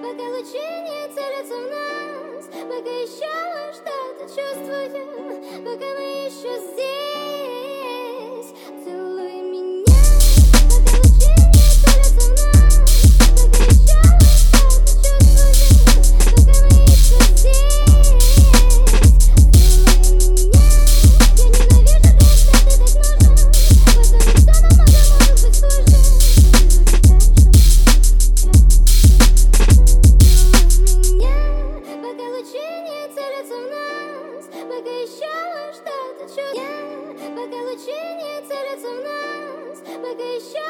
Пока лучи не целятся в нас Пока еще мы что-то чувствуем Пока мы еще здесь течение целится в нас, пока еще